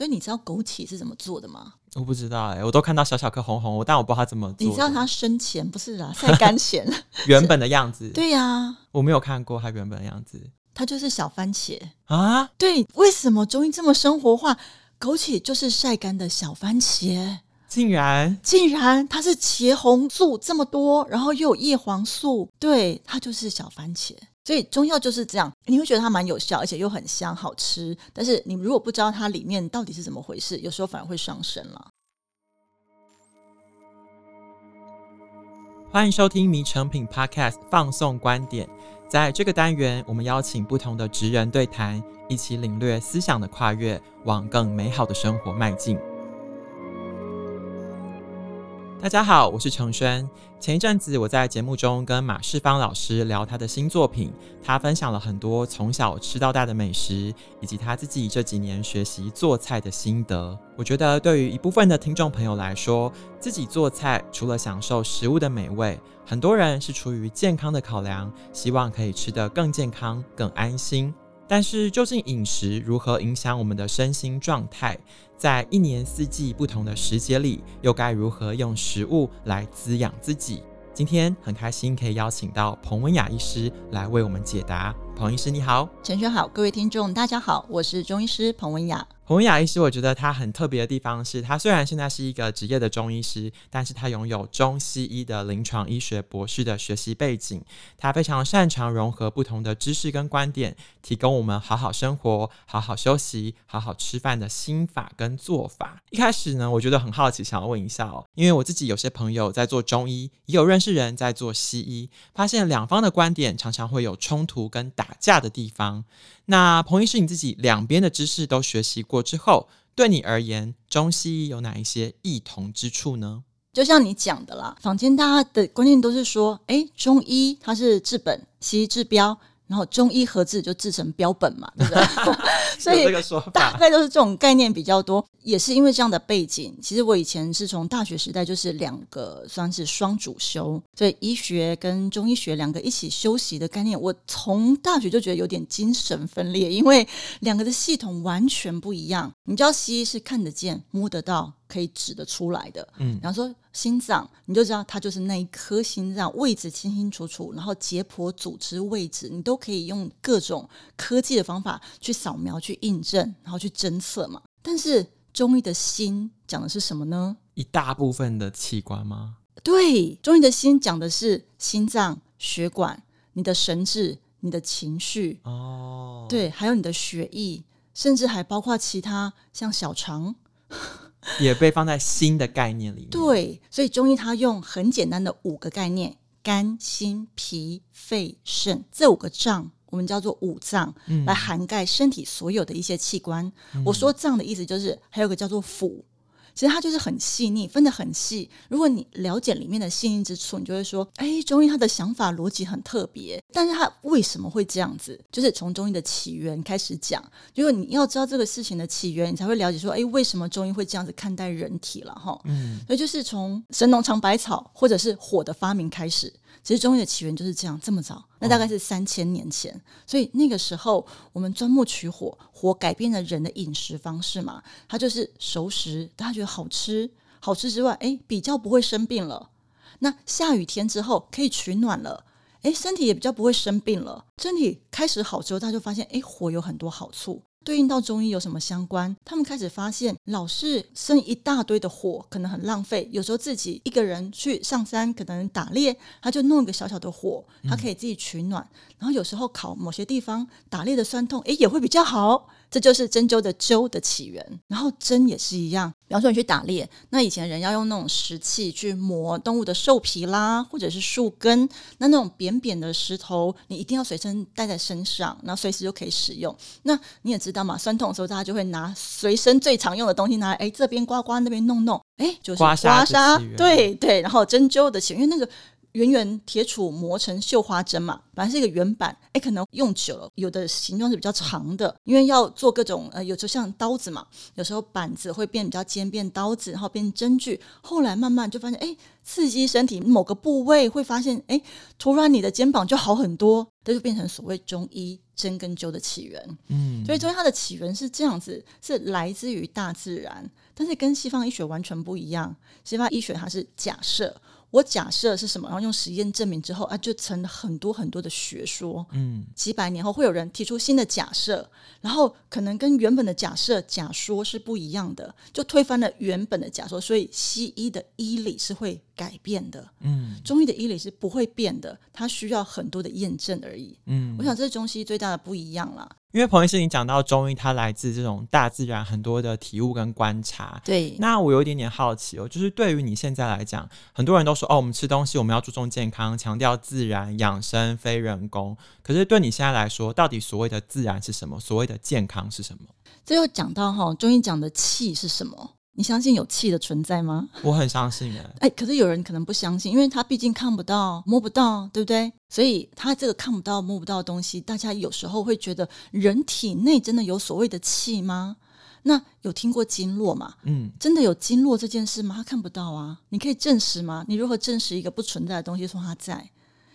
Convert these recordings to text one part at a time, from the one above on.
所以你知道枸杞是怎么做的吗？我不知道哎、欸，我都看到小小颗红红，但我不知道它怎么做。你知道它生前不是啊，晒干前 原本的样子。对呀、啊，我没有看过它原本的样子。它就是小番茄啊？对，为什么中医这么生活化？枸杞就是晒干的小番茄，竟然竟然它是茄红素这么多，然后又有叶黄素，对，它就是小番茄。所以中药就是这样，你会觉得它蛮有效，而且又很香好吃。但是你如果不知道它里面到底是怎么回事，有时候反而会伤身了。欢迎收听《迷诚品 Podcast》放送观点，在这个单元，我们邀请不同的职人对谈，一起领略思想的跨越，往更美好的生活迈进。大家好，我是承轩。前一阵子我在节目中跟马世芳老师聊他的新作品，他分享了很多从小吃到大的美食，以及他自己这几年学习做菜的心得。我觉得对于一部分的听众朋友来说，自己做菜除了享受食物的美味，很多人是出于健康的考量，希望可以吃得更健康、更安心。但是，究竟饮食如何影响我们的身心状态？在一年四季不同的时节里，又该如何用食物来滋养自己？今天很开心可以邀请到彭文雅医师来为我们解答。彭医师你好，陈轩好，各位听众大家好，我是中医师彭文雅。彭文雅医师，我觉得他很特别的地方是，他虽然现在是一个职业的中医师，但是他拥有中西医的临床医学博士的学习背景。他非常擅长融合不同的知识跟观点，提供我们好好生活、好好休息、好好吃饭的心法跟做法。一开始呢，我觉得很好奇，想要问一下哦，因为我自己有些朋友在做中医，也有认识人在做西医，发现两方的观点常常会有冲突跟打架的地方。那彭医师，你自己两边的知识都学习过之后，对你而言，中西医有哪一些异同之处呢？就像你讲的啦，坊间大家的观念都是说，哎，中医它是治本，西医治标。然后中医合治就制成标本嘛，对不对？所以大概都是这种概念比较多，也是因为这样的背景。其实我以前是从大学时代就是两个算是双主修，所以医学跟中医学两个一起修习的概念，我从大学就觉得有点精神分裂，因为两个的系统完全不一样。你知道西医是看得见、摸得到。可以指得出来的，嗯，然后说心脏，你就知道它就是那一颗心脏位置清清楚楚，然后解剖组织位置，你都可以用各种科技的方法去扫描、去印证，然后去侦测嘛。但是中医的心讲的是什么呢？一大部分的器官吗？对，中医的心讲的是心脏、血管、你的神志、你的情绪哦，对，还有你的血液，甚至还包括其他像小肠。也被放在心的概念里面。对，所以中医它用很简单的五个概念：肝、心、脾、肺、肾这五个脏，我们叫做五脏，嗯、来涵盖身体所有的一些器官。嗯、我说脏的意思就是还有个叫做腑。其实它就是很细腻，分得很细。如果你了解里面的细腻之处，你就会说：哎，中医它的想法逻辑很特别。但是它为什么会这样子？就是从中医的起源开始讲。如果你要知道这个事情的起源，你才会了解说：哎，为什么中医会这样子看待人体了？哈，嗯，所以就是从神农尝百草，或者是火的发明开始。其实中医的起源就是这样，这么早，那大概是三千年前。哦、所以那个时候，我们钻木取火，火改变了人的饮食方式嘛。它就是熟食，大家觉得好吃，好吃之外，哎，比较不会生病了。那下雨天之后可以取暖了，哎，身体也比较不会生病了。身体开始好之后，大家就发现，哎，火有很多好处。对应到中医有什么相关？他们开始发现，老是生一大堆的火，可能很浪费。有时候自己一个人去上山，可能打猎，他就弄一个小小的火，他可以自己取暖。嗯、然后有时候烤某些地方打猎的酸痛，诶，也会比较好。这就是针灸的灸的起源。然后针也是一样，比方说你去打猎，那以前人要用那种石器去磨动物的兽皮啦，或者是树根，那那种扁扁的石头，你一定要随身带在身上，然后随时就可以使用。那你也知道嘛，酸痛的时候大家就会拿随身最常用的东西拿来，哎，这边刮刮，那边弄弄，哎，就是刮痧。刮痧，对对，然后针灸的起源，因为那个。圆圆铁杵磨成绣花针嘛，本来是一个圆板，哎，可能用久了，有的形状是比较长的，因为要做各种呃，有时候像刀子嘛，有时候板子会变比较尖，变刀子，然后变针具。后来慢慢就发现，哎，刺激身体某个部位，会发现，哎，突然你的肩膀就好很多，这就变成所谓中医针跟灸的起源。嗯，所以中医它的起源是这样子，是来自于大自然，但是跟西方医学完全不一样。西方医学它是假设。我假设是什么，然后用实验证明之后啊，就成了很多很多的学说。嗯，几百年后会有人提出新的假设，然后可能跟原本的假设假说是不一样的，就推翻了原本的假说。所以西医的医理是会改变的。嗯，中医的医理是不会变的，它需要很多的验证而已。嗯，我想这是中西医最大的不一样啦。因为彭医师，你讲到中医，它来自这种大自然很多的体悟跟观察。对，那我有一点点好奇哦，就是对于你现在来讲，很多人都说哦，我们吃东西我们要注重健康，强调自然养生，非人工。可是对你现在来说，到底所谓的自然是什么？所谓的健康是什么？这又讲到哈，中医讲的气是什么？你相信有气的存在吗？我很相信哎、欸，可是有人可能不相信，因为他毕竟看不到、摸不到，对不对？所以他这个看不到、摸不到的东西，大家有时候会觉得人体内真的有所谓的气吗？那有听过经络吗？嗯，真的有经络这件事吗？他看不到啊，你可以证实吗？你如何证实一个不存在的东西说它在？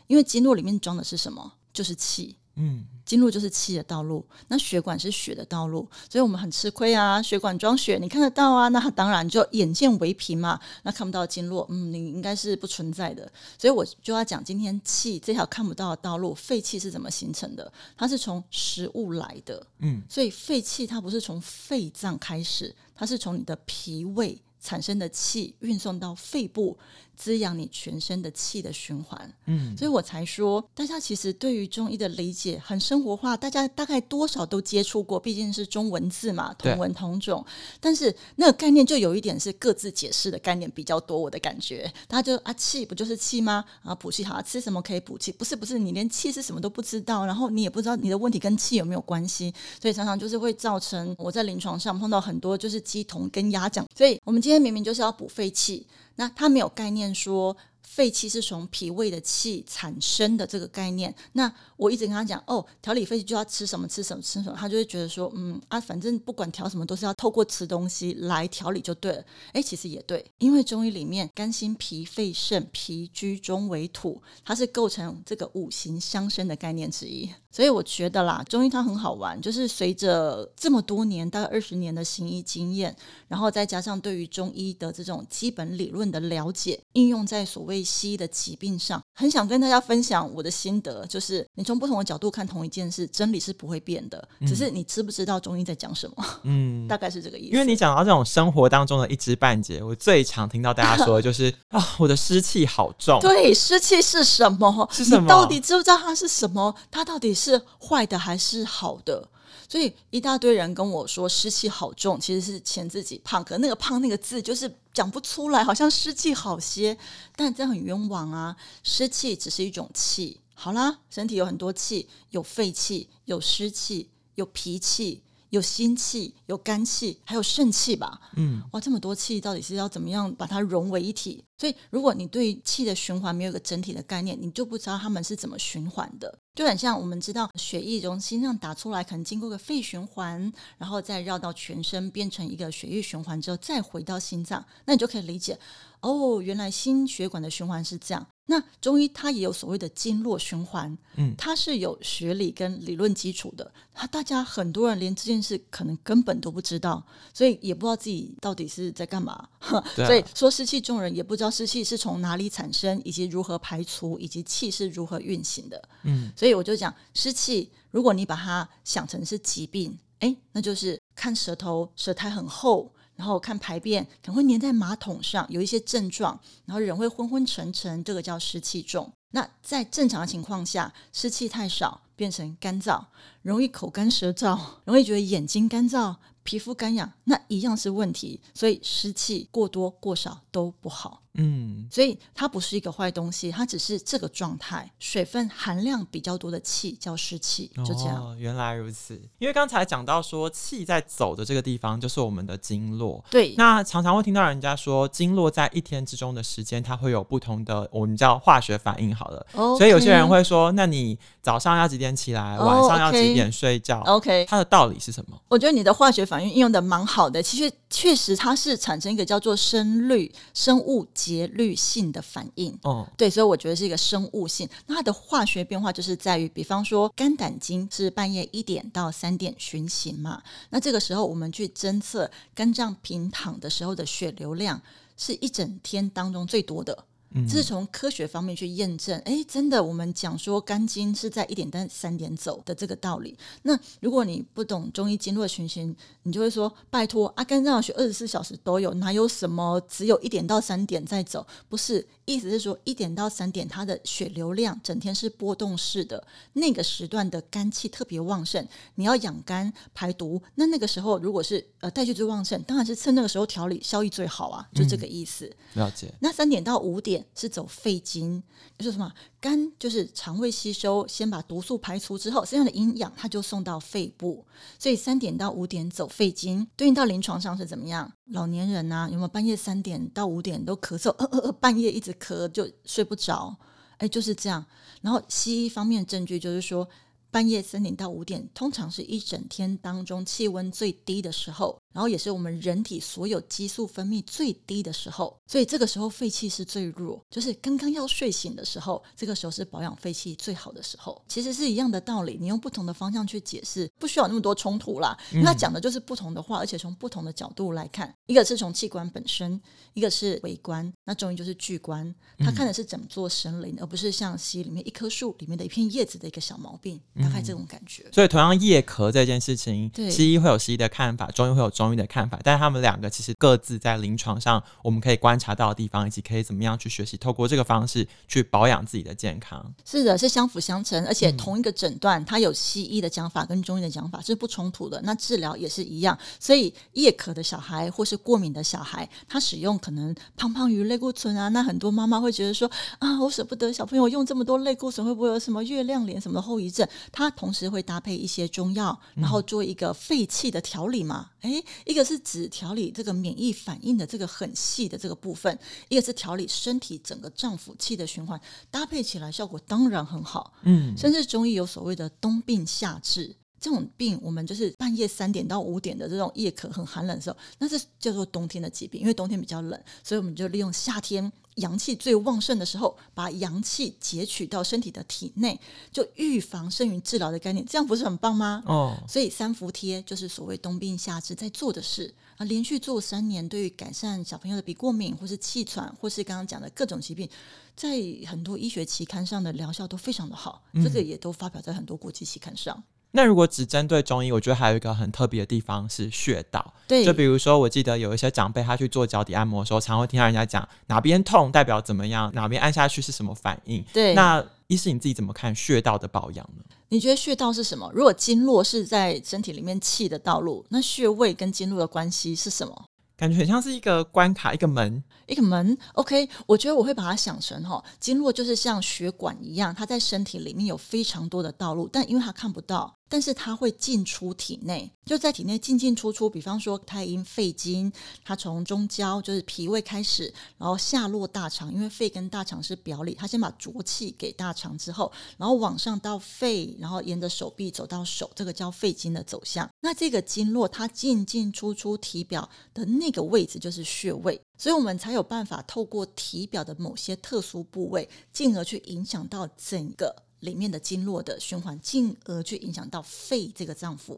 因为经络里面装的是什么？就是气。嗯，经络就是气的道路，那血管是血的道路，所以我们很吃亏啊。血管装血，你看得到啊？那它当然就眼见为凭嘛。那看不到经络，嗯，你应该是不存在的。所以我就要讲今天气这条看不到的道路，废气是怎么形成的？它是从食物来的，嗯，所以废气它不是从肺脏开始，它是从你的脾胃产生的气运送到肺部。滋养你全身的气的循环，嗯，所以我才说，大家其实对于中医的理解很生活化，大家大概多少都接触过，毕竟是中文字嘛，同文同种。但是那个概念就有一点是各自解释的概念比较多，我的感觉，大家就啊，气不就是气吗？啊，补气好，吃什么可以补气？不是，不是，你连气是什么都不知道，然后你也不知道你的问题跟气有没有关系，所以常常就是会造成我在临床上碰到很多就是鸡同跟鸭讲。所以我们今天明明就是要补肺气。那他没有概念说。肺气是从脾胃的气产生的这个概念，那我一直跟他讲哦，调理肺气就要吃什么吃什么吃什么，他就会觉得说，嗯啊，反正不管调什么都是要透过吃东西来调理就对了。哎，其实也对，因为中医里面肝心脾肺肾脾居中为土，它是构成这个五行相生的概念之一。所以我觉得啦，中医它很好玩，就是随着这么多年大概二十年的行医经验，然后再加上对于中医的这种基本理论的了解，应用在所谓。西医的疾病上，很想跟大家分享我的心得，就是你从不同的角度看同一件事，真理是不会变的，嗯、只是你知不知道中医在讲什么？嗯，大概是这个意思。因为你讲到这种生活当中的一知半解，我最常听到大家说的就是 啊，我的湿气好重。对，湿气是什么？是什么？你到底知不知道它是什么？它到底是是坏的还是好的？所以一大堆人跟我说湿气好重，其实是嫌自己胖。可那个“胖”那个字就是讲不出来，好像湿气好些，但这很冤枉啊！湿气只是一种气。好啦，身体有很多气，有肺气，有湿气，有脾气。有心气，有肝气，还有肾气吧。嗯，哇，这么多气，到底是要怎么样把它融为一体？所以，如果你对气的循环没有一个整体的概念，你就不知道它们是怎么循环的。就很像我们知道，血液从心脏打出来，可能经过个肺循环，然后再绕到全身，变成一个血液循环之后，再回到心脏。那你就可以理解，哦，原来心血管的循环是这样。那中医它也有所谓的经络循环，嗯，它是有学理跟理论基础的。它大家很多人连这件事可能根本都不知道，所以也不知道自己到底是在干嘛。啊、所以说湿气重人也不知道湿气是从哪里产生，以及如何排除，以及气是如何运行的。嗯，所以我就讲湿气，如果你把它想成是疾病，哎，那就是看舌头，舌苔很厚。然后看排便可能会粘在马桶上，有一些症状，然后人会昏昏沉沉，这个叫湿气重。那在正常情况下，湿气太少，变成干燥，容易口干舌燥，容易觉得眼睛干燥、皮肤干痒，那一样是问题。所以湿气过多过少都不好。嗯，所以它不是一个坏东西，它只是这个状态，水分含量比较多的气叫湿气，就这样。哦，原来如此。因为刚才讲到说气在走的这个地方就是我们的经络，对。那常常会听到人家说，经络在一天之中的时间，它会有不同的，我们叫化学反应。好了，Okay. 所以有些人会说，那你早上要几点起来，oh, 晚上要几点睡觉？OK，它的道理是什么？我觉得你的化学反应应用的蛮好的，其实确实它是产生一个叫做生律、生物节律性的反应。哦，对，所以我觉得是一个生物性。那它的化学变化就是在于，比方说肝胆经是半夜一点到三点循行嘛，那这个时候我们去侦测肝脏平躺的时候的血流量，是一整天当中最多的。这是从科学方面去验证，哎，真的，我们讲说肝经是在一点到三点走的这个道理。那如果你不懂中医经络循行，你就会说，拜托，阿，肝脏血二十四小时都有，哪有什么只有一点到三点在走？不是，意思是说一点到三点，它的血流量整天是波动式的，那个时段的肝气特别旺盛，你要养肝排毒，那那个时候如果是呃代谢最旺盛，当然是趁那个时候调理效益最好啊，就这个意思。嗯，了解。那三点到五点。是走肺经，就是什么？肝就是肠胃吸收，先把毒素排除之后，剩下的营养它就送到肺部。所以三点到五点走肺经，对应到临床上是怎么样？老年人啊，有没有半夜三点到五点都咳嗽？呃呃呃，半夜一直咳就睡不着，哎，就是这样。然后西医方面证据就是说，半夜三点到五点，通常是一整天当中气温最低的时候。然后也是我们人体所有激素分泌最低的时候，所以这个时候肺气是最弱，就是刚刚要睡醒的时候，这个时候是保养肺气最好的时候。其实是一样的道理，你用不同的方向去解释，不需要那么多冲突啦。因为他讲的就是不同的话，而且从不同的角度来看，一个是从器官本身，一个是微观，那中医就是巨观，他看的是整座森林，而不是像西里面一棵树里面的一片叶子的一个小毛病，大概这种感觉。所以同样叶壳这件事情，对西医会有西医的看法，中医会有中。中医的看法，但是他们两个其实各自在临床上，我们可以观察到的地方，以及可以怎么样去学习，透过这个方式去保养自己的健康。是的，是相辅相成，而且同一个诊断，嗯、它有西医的讲法跟中医的讲法是不冲突的。那治疗也是一样，所以夜咳的小孩或是过敏的小孩，他使用可能胖胖鱼类固醇啊，那很多妈妈会觉得说啊，我舍不得小朋友用这么多类固醇，会不会有什么月亮脸什么的后遗症？他同时会搭配一些中药，然后做一个肺气的调理嘛。诶、嗯。一个是指调理这个免疫反应的这个很细的这个部分，一个是调理身体整个脏腑气的循环，搭配起来效果当然很好。嗯，甚至中医有所谓的冬病夏治，这种病我们就是半夜三点到五点的这种夜咳很寒冷的时候，那是叫做冬天的疾病，因为冬天比较冷，所以我们就利用夏天。阳气最旺盛的时候，把阳气截取到身体的体内，就预防胜于治疗的概念，这样不是很棒吗？哦，所以三伏贴就是所谓冬病夏治在做的事啊，连续做三年，对于改善小朋友的鼻过敏，或是气喘，或是刚刚讲的各种疾病，在很多医学期刊上的疗效都非常的好，嗯、这个也都发表在很多国际期刊上。那如果只针对中医，我觉得还有一个很特别的地方是穴道。对，就比如说，我记得有一些长辈他去做脚底按摩的时候，常会听到人家讲哪边痛代表怎么样，哪边按下去是什么反应。对，那医师你自己怎么看穴道的保养呢？你觉得穴道是什么？如果经络是在身体里面气的道路，那穴位跟经络的关系是什么？感觉很像是一个关卡，一个门，一个门。OK，我觉得我会把它想成哈，经络就是像血管一样，它在身体里面有非常多的道路，但因为它看不到。但是它会进出体内，就在体内进进出出。比方说太阴肺经，它从中焦就是脾胃开始，然后下落大肠，因为肺跟大肠是表里，它先把浊气给大肠之后，然后往上到肺，然后沿着手臂走到手，这个叫肺经的走向。那这个经络它进进出出体表的那个位置就是穴位，所以我们才有办法透过体表的某些特殊部位，进而去影响到整个。里面的经络的循环，进而去影响到肺这个脏腑，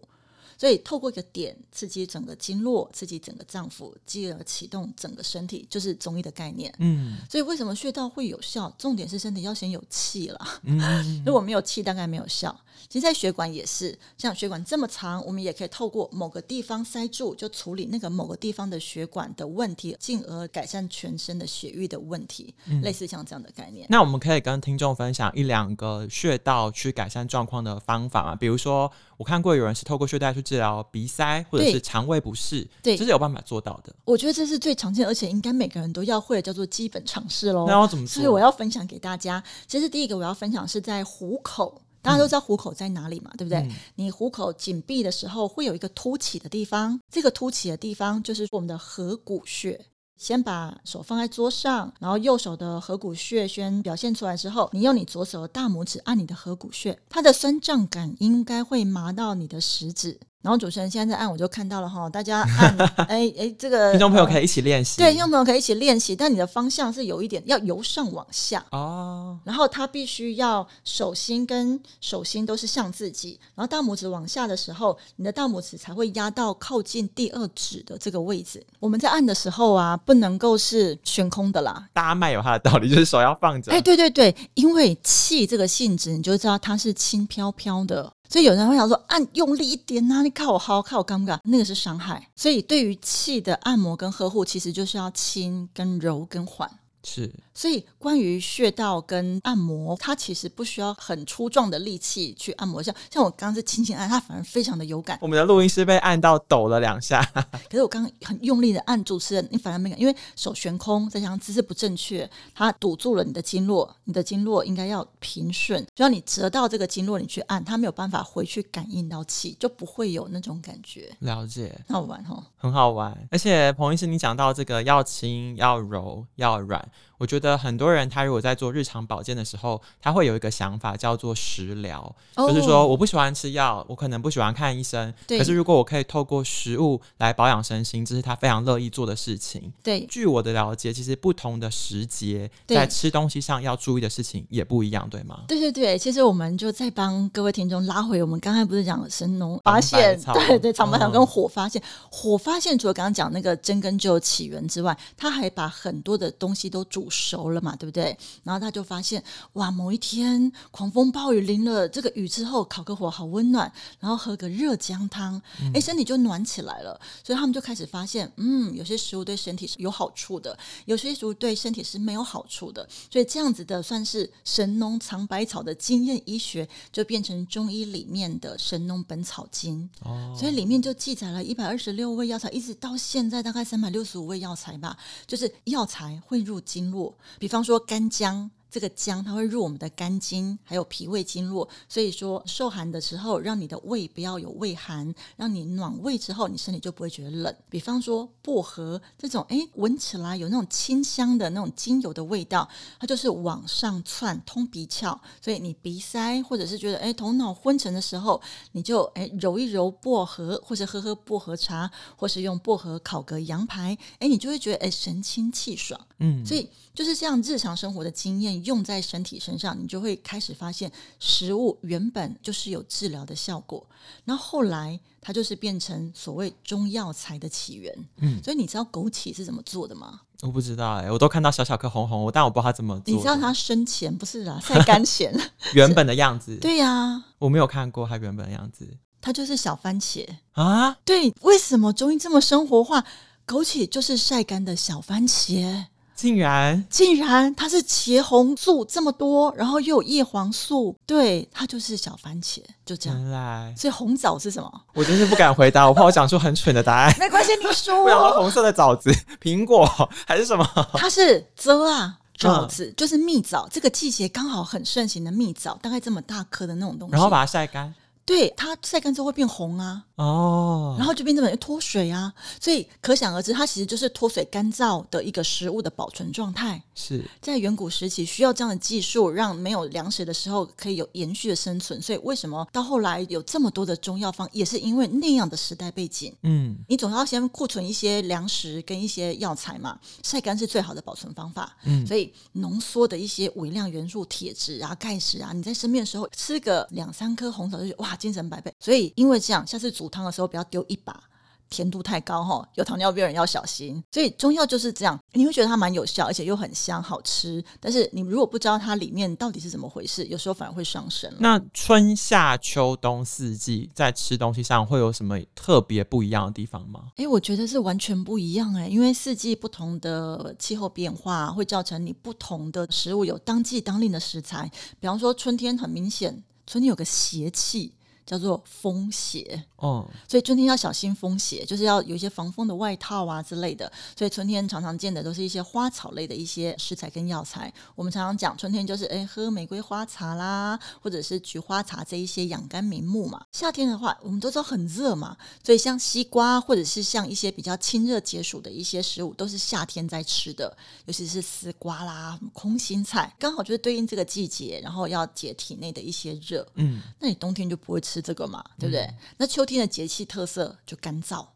所以透过一个点刺激整个经络，刺激整个脏腑，继而启动整个身体，就是中医的概念。嗯，所以为什么穴道会有效？重点是身体要先有气了。嗯，如果没有气，大概没有效。其实，在血管也是，像血管这么长，我们也可以透过某个地方塞住，就处理那个某个地方的血管的问题，进而改善全身的血液的问题。嗯、类似像这样的概念。那我们可以跟听众分享一两个穴道去改善状况的方法吗？比如说，我看过有人是透过穴道去治疗鼻塞或者是肠胃不适，对，这是有办法做到的。我觉得这是最常见，而且应该每个人都要会的，叫做基本常识喽。那要怎么做？所以我要分享给大家。其实第一个我要分享是在虎口。大家都知道虎口在哪里嘛，对不对？嗯、你虎口紧闭的时候，会有一个凸起的地方，这个凸起的地方就是我们的合谷穴。先把手放在桌上，然后右手的合谷穴先表现出来之后，你用你左手的大拇指按你的合谷穴，它的酸胀感应该会麻到你的食指。然后主持人现在在按，我就看到了哈，大家按，哎哎，这个听众朋友可以一起练习，对，听众朋友可以一起练习，但你的方向是有一点要由上往下哦，然后他必须要手心跟手心都是向自己，然后大拇指往下的时候，你的大拇指才会压到靠近第二指的这个位置。我们在按的时候啊，不能够是悬空的啦，大麦有它的道理，就是手要放着，哎，对对对，因为气这个性质，你就知道它是轻飘飘的。所以有人会想说，按用力一点呐、你看我好，看我尴尬，那个是伤害。所以对于气的按摩跟呵护，其实就是要轻跟柔跟缓。是。所以，关于穴道跟按摩，它其实不需要很粗壮的力气去按摩，像像我刚刚是轻轻按，它反而非常的有感。我们的录音师被按到抖了两下，可是我刚刚很用力的按，主持人你反而没感，因为手悬空，再加上姿势不正确，它堵住了你的经络，你的经络应该要平顺，只要你折到这个经络，你去按，它没有办法回去感应到气，就不会有那种感觉。了解，好玩哦，很好玩。而且彭医师，你讲到这个要轻要柔要软，我觉得很多人他如果在做日常保健的时候，他会有一个想法叫做食疗，哦、就是说我不喜欢吃药，我可能不喜欢看医生，可是如果我可以透过食物来保养身心，这是他非常乐意做的事情。对，据我的了解，其实不同的时节在吃东西上要注意的事情也不一样，对吗？对对对，其实我们就再帮各位听众拉回我们刚才不是讲神农发现，对对，长白草跟火发现，嗯、火发现除了刚刚讲那个真根灸起源之外，他还把很多的东西都煮熟了嘛，对不对？然后他就发现，哇，某一天狂风暴雨淋了这个雨之后，烤个火好温暖，然后喝个热姜汤，哎、嗯，身体就暖起来了。所以他们就开始发现，嗯，有些食物对身体是有好处的，有些食物对身体是没有好处的。所以这样子的算是神农尝百草的经验医学，就变成中医里面的《神农本草经》。哦，所以里面就记载了一百二十六味药材，一直到现在大概三百六十五味药材吧，就是药材汇入经络，比方说干姜。这个姜它会入我们的肝经，还有脾胃经络，所以说受寒的时候，让你的胃不要有胃寒，让你暖胃之后，你身体就不会觉得冷。比方说薄荷这种，哎，闻起来有那种清香的那种精油的味道，它就是往上窜，通鼻窍，所以你鼻塞或者是觉得哎头脑昏沉的时候，你就哎揉一揉薄荷，或者喝喝薄荷茶，或是用薄荷烤个羊排，哎，你就会觉得哎神清气爽。嗯，所以就是这样日常生活的经验。用在身体身上，你就会开始发现，食物原本就是有治疗的效果。那后后来，它就是变成所谓中药材的起源。嗯，所以你知道枸杞是怎么做的吗？我不知道哎、欸，我都看到小小颗红红，但我不知道它怎么做。你知道它生前不是啊，晒干前 原本的样子。对呀、啊，我没有看过它原本的样子。它就是小番茄啊。对，为什么中医这么生活化？枸杞就是晒干的小番茄。竟然，竟然它是茄红素这么多，然后又有叶黄素，对，它就是小番茄，就这样。原来，所以红枣是什么？我真是不敢回答，我怕我讲出很蠢的答案。没关系，你说。我想说红色的枣子，苹果还是什么？它是枣啊，枣子、嗯、就是蜜枣，这个季节刚好很盛行的蜜枣，大概这么大颗的那种东西。然后把它晒干。对，它晒干之后会变红啊。哦，然后就变成脱水啊，所以可想而知，它其实就是脱水干燥的一个食物的保存状态。是在远古时期需要这样的技术，让没有粮食的时候可以有延续的生存。所以为什么到后来有这么多的中药方，也是因为那样的时代背景。嗯，你总要先库存一些粮食跟一些药材嘛，晒干是最好的保存方法。嗯，所以浓缩的一些微量元素，铁质啊、钙质啊，你在生病的时候吃个两三颗红枣，就哇精神百倍。所以因为这样，下次煮。汤的时候不要丢一把，甜度太高哈，有糖尿病人要小心。所以中药就是这样，你会觉得它蛮有效，而且又很香好吃。但是你如果不知道它里面到底是怎么回事，有时候反而会伤身。那春夏秋冬四季在吃东西上会有什么特别不一样的地方吗？哎，我觉得是完全不一样哎，因为四季不同的气候变化会造成你不同的食物有当季当令的食材。比方说春天很明显，春天有个邪气。叫做风邪哦，所以春天要小心风邪，就是要有一些防风的外套啊之类的。所以春天常常见的都是一些花草类的一些食材跟药材。我们常常讲春天就是哎喝玫瑰花茶啦，或者是菊花茶这一些养肝明目嘛。夏天的话，我们都知道很热嘛，所以像西瓜或者是像一些比较清热解暑的一些食物，都是夏天在吃的，尤其是丝瓜啦、空心菜，刚好就是对应这个季节，然后要解体内的一些热。嗯，那你冬天就不会吃。这个嘛，对不对？嗯、那秋天的节气特色就干燥，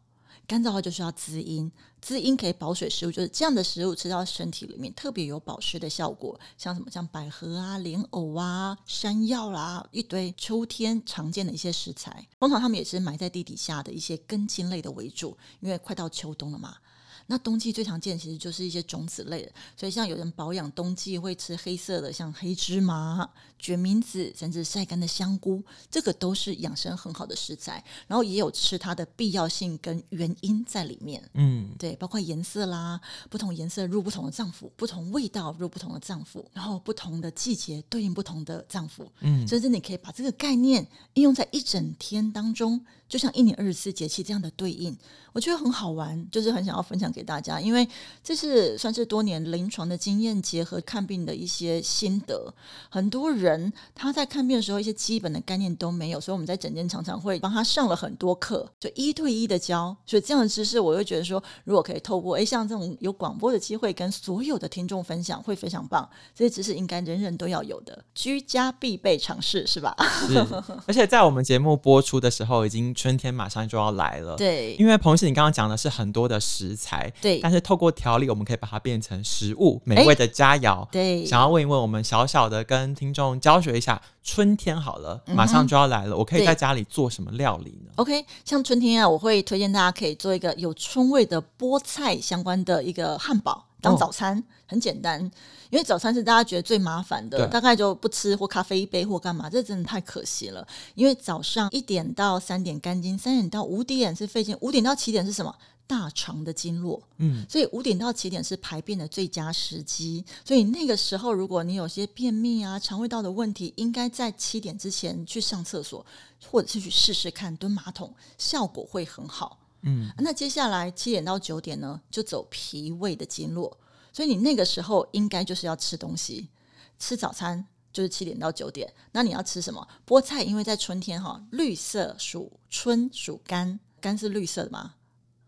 干燥的话就需要滋阴，滋阴可以保水食物，就是这样的食物吃到身体里面特别有保湿的效果。像什么，像百合啊、莲藕啊、山药啦、啊，一堆秋天常见的一些食材，通常他们也是埋在地底下的一些根茎类的为主，因为快到秋冬了嘛。那冬季最常见其实就是一些种子类的，所以像有人保养冬季会吃黑色的，像黑芝麻、决明子，甚至晒干的香菇，这个都是养生很好的食材。然后也有吃它的必要性跟原因在里面。嗯，对，包括颜色啦，不同颜色入不同的脏腑，不同味道入不同的脏腑，然后不同的季节对应不同的脏腑。嗯，甚至你可以把这个概念应用在一整天当中。就像一年二十四节气这样的对应，我觉得很好玩，就是很想要分享给大家，因为这是算是多年临床的经验结合看病的一些心得。很多人他在看病的时候一些基本的概念都没有，所以我们在诊间常常会帮他上了很多课，就一对一的教。所以这样的知识，我会觉得说，如果可以透过诶像这种有广播的机会跟所有的听众分享，会非常棒。这些知识应该人人都要有的，居家必备常识，是吧？是。而且在我们节目播出的时候已经。春天马上就要来了，对，因为彭医师，你刚刚讲的是很多的食材，对，但是透过调理，我们可以把它变成食物，美味的佳肴，对。想要问一问我们小小的跟听众教学一下，春天好了，马上就要来了，嗯、我可以在家里做什么料理呢？OK，像春天啊，我会推荐大家可以做一个有春味的菠菜相关的一个汉堡。当早餐、哦、很简单，因为早餐是大家觉得最麻烦的，大概就不吃或咖啡一杯或干嘛，这真的太可惜了。因为早上一点到三点肝经，三点到五点是肺经，五点到七点是什么？大肠的经络。嗯，所以五点到七点是排便的最佳时机。所以那个时候，如果你有些便秘啊、肠胃道的问题，应该在七点之前去上厕所，或者是去试试看蹲马桶，效果会很好。嗯，那接下来七点到九点呢，就走脾胃的经络，所以你那个时候应该就是要吃东西，吃早餐就是七点到九点。那你要吃什么？菠菜，因为在春天哈，绿色属春属肝，肝是绿色的吗？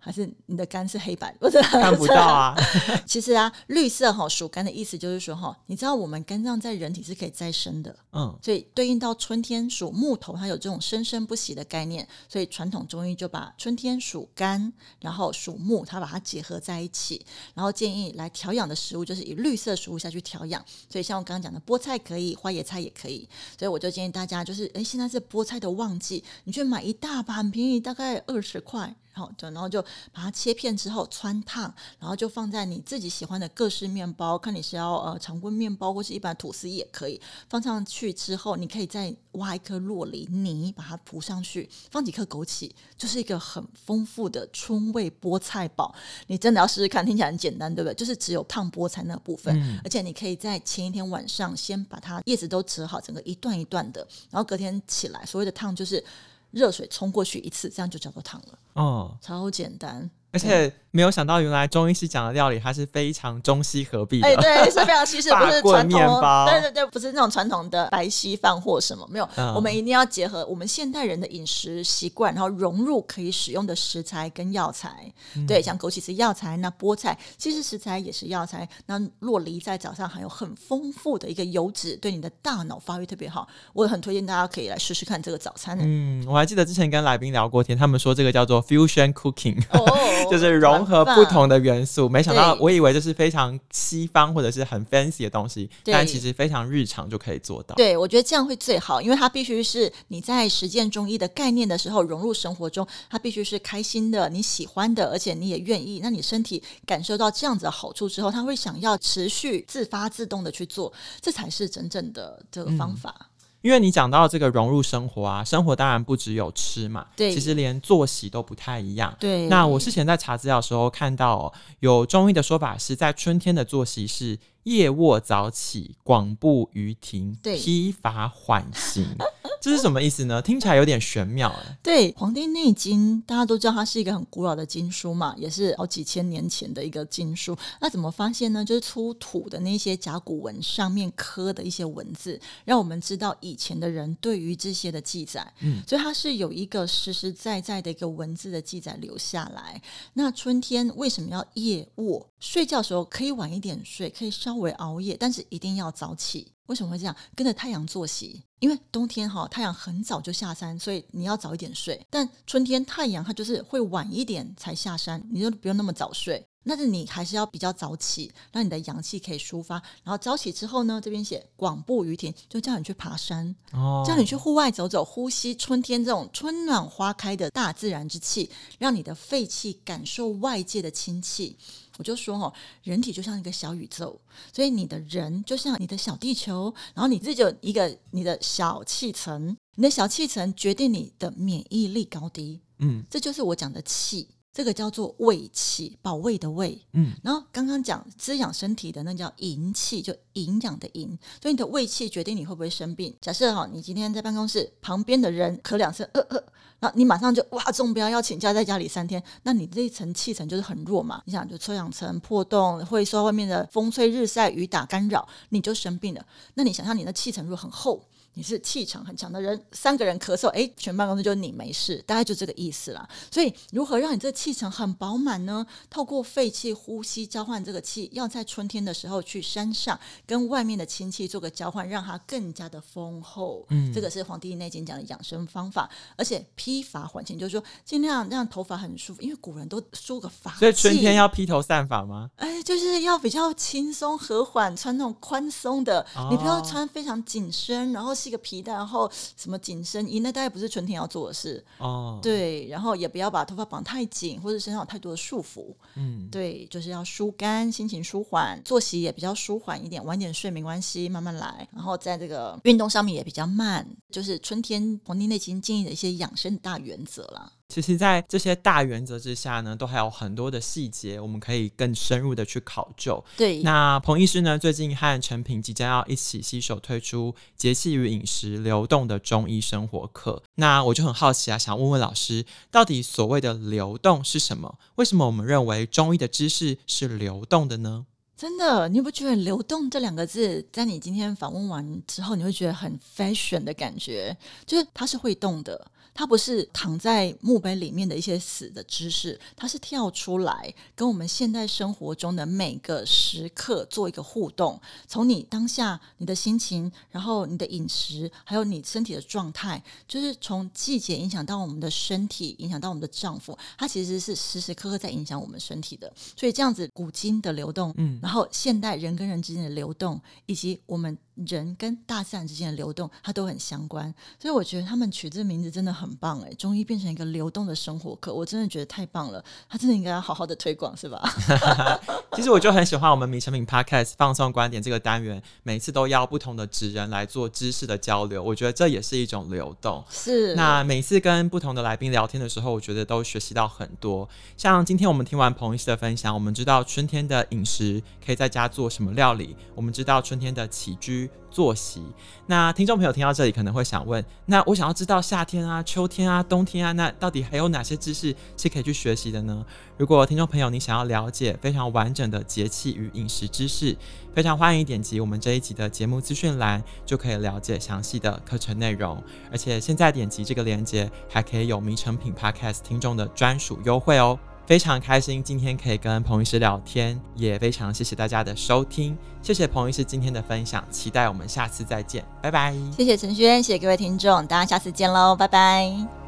还是你的肝是黑白？不是看不到啊。其实啊，绿色哈属肝的意思就是说哈，你知道我们肝脏在人体是可以再生的，嗯，所以对应到春天属木头，它有这种生生不息的概念，所以传统中医就把春天属肝，然后属木，它把它结合在一起，然后建议来调养的食物就是以绿色食物下去调养。所以像我刚刚讲的菠菜可以，花椰菜也可以，所以我就建议大家就是，哎，现在是菠菜的旺季，你去买一大把，很便宜，大概二十块。好，就然后就把它切片之后穿烫，然后就放在你自己喜欢的各式面包，看你是要呃长棍面包或是一般吐司也可以放上去之后，你可以再挖一颗洛梨泥把它铺上去，放几颗枸杞，就是一个很丰富的春味菠菜堡。你真的要试试看，听起来很简单，对不对？就是只有烫菠菜那部分，嗯、而且你可以在前一天晚上先把它叶子都折好，整个一段一段的，然后隔天起来，所谓的烫就是热水冲过去一次，这样就叫做烫了。哦，超简单。而且没有想到，原来中医师讲的料理，它是非常中西合璧的。哎，对，是非常西式，不是传统。对对对，不是那种传统的白稀饭或什么，没有。嗯、我们一定要结合我们现代人的饮食习惯，然后融入可以使用的食材跟药材。嗯、对，像枸杞是药材，那菠菜其实食材也是药材。那洛梨在早上含有很丰富的一个油脂，对你的大脑发育特别好。我很推荐大家可以来试试看这个早餐。嗯，我还记得之前跟来宾聊过天，他们说这个叫做 fusion cooking。哦。就是融合不同的元素。没想到，我以为这是非常西方或者是很 fancy 的东西，但其实非常日常就可以做到。对，我觉得这样会最好，因为它必须是你在实践中医的概念的时候融入生活中，它必须是开心的、你喜欢的，而且你也愿意。那你身体感受到这样子的好处之后，他会想要持续自发自动的去做，这才是真正的这个方法。嗯因为你讲到这个融入生活啊，生活当然不只有吃嘛，对，其实连作息都不太一样。对，那我之前在查资料的时候看到，哦，有中医的说法是在春天的作息是夜卧早起，广步于庭，披发缓行。这是什么意思呢？听起来有点玄妙哎。对，《黄帝内经》大家都知道，它是一个很古老的经书嘛，也是好几千年前的一个经书。那怎么发现呢？就是出土的那些甲骨文上面刻的一些文字，让我们知道以前的人对于这些的记载。嗯，所以它是有一个实实在在的一个文字的记载留下来。那春天为什么要夜卧？睡觉的时候可以晚一点睡，可以稍微熬夜，但是一定要早起。为什么会这样？跟着太阳作息，因为冬天哈太阳很早就下山，所以你要早一点睡。但春天太阳它就是会晚一点才下山，你就不用那么早睡。但是你还是要比较早起，让你的阳气可以抒发。然后早起之后呢，这边写广步于庭，就叫你去爬山，哦，叫你去户外走走，呼吸春天这种春暖花开的大自然之气，让你的肺气感受外界的清气。我就说哦，人体就像一个小宇宙，所以你的人就像你的小地球，然后你自己有一个你的小气层，你的小气层决定你的免疫力高低。嗯，这就是我讲的气，这个叫做胃气，保卫的卫。嗯，然后刚刚讲滋养身体的那叫营气，就营养的营，所以你的胃气决定你会不会生病。假设哈，你今天在办公室旁边的人咳两声，呃呃。那你马上就哇中标要请假在家里三天，那你这一层气层就是很弱嘛？你想就臭氧层破洞，会受外面的风吹日晒雨打干扰，你就生病了。那你想象你的气层如果很厚。你是气场很强的人，三个人咳嗽，哎，全办公室就你没事，大概就这个意思啦。所以，如何让你这个气场很饱满呢？透过肺气呼吸交换这个气，要在春天的时候去山上跟外面的清气做个交换，让它更加的丰厚。嗯，这个是《黄帝内经》讲的养生方法，而且披发缓行，就是说尽量让头发很舒服，因为古人都梳个发。所以春天要披头散发吗？哎，就是要比较轻松和缓，穿那种宽松的，哦、你不要穿非常紧身，然后。系个皮带，然后什么紧身衣，那大概不是春天要做的事哦。对，然后也不要把头发绑太紧，或者身上有太多的束缚。嗯，对，就是要疏肝，心情舒缓，作息也比较舒缓一点，晚点睡没关系，慢慢来。然后在这个运动上面也比较慢，就是春天《黄帝内经》建议的一些养生大原则了。其实，在这些大原则之下呢，都还有很多的细节，我们可以更深入的去考究。对，那彭医师呢，最近和陈平即将要一起携手推出《节气与饮食流动的中医生活课》。那我就很好奇啊，想问问老师，到底所谓的流动是什么？为什么我们认为中医的知识是流动的呢？真的，你不觉得“流动”这两个字，在你今天访问完之后，你会觉得很 fashion 的感觉？就是它是会动的。它不是躺在墓碑里面的一些死的知识，它是跳出来跟我们现代生活中的每个时刻做一个互动。从你当下你的心情，然后你的饮食，还有你身体的状态，就是从季节影响到我们的身体，影响到我们的脏腑，它其实是时时刻刻在影响我们身体的。所以这样子古今的流动，嗯，然后现代人跟人之间的流动，以及我们。人跟大自然之间的流动，它都很相关，所以我觉得他们取这个名字真的很棒哎！中医变成一个流动的生活课，我真的觉得太棒了，他真的应该要好好的推广，是吧？其实我就很喜欢我们米成品 Podcast 放送观点这个单元，每次都邀不同的职人来做知识的交流，我觉得这也是一种流动。是，那每次跟不同的来宾聊天的时候，我觉得都学习到很多。像今天我们听完彭医师的分享，我们知道春天的饮食可以在家做什么料理，我们知道春天的起居。作息。那听众朋友听到这里可能会想问：那我想要知道夏天啊、秋天啊、冬天啊，那到底还有哪些知识是可以去学习的呢？如果听众朋友你想要了解非常完整的节气与饮食知识，非常欢迎点击我们这一集的节目资讯栏，就可以了解详细的课程内容。而且现在点击这个链接，还可以有名成品 Podcast 听众的专属优惠哦。非常开心今天可以跟彭医师聊天，也非常谢谢大家的收听，谢谢彭医师今天的分享，期待我们下次再见，拜拜。谢谢陈轩，谢谢各位听众，大家下次见喽，拜拜。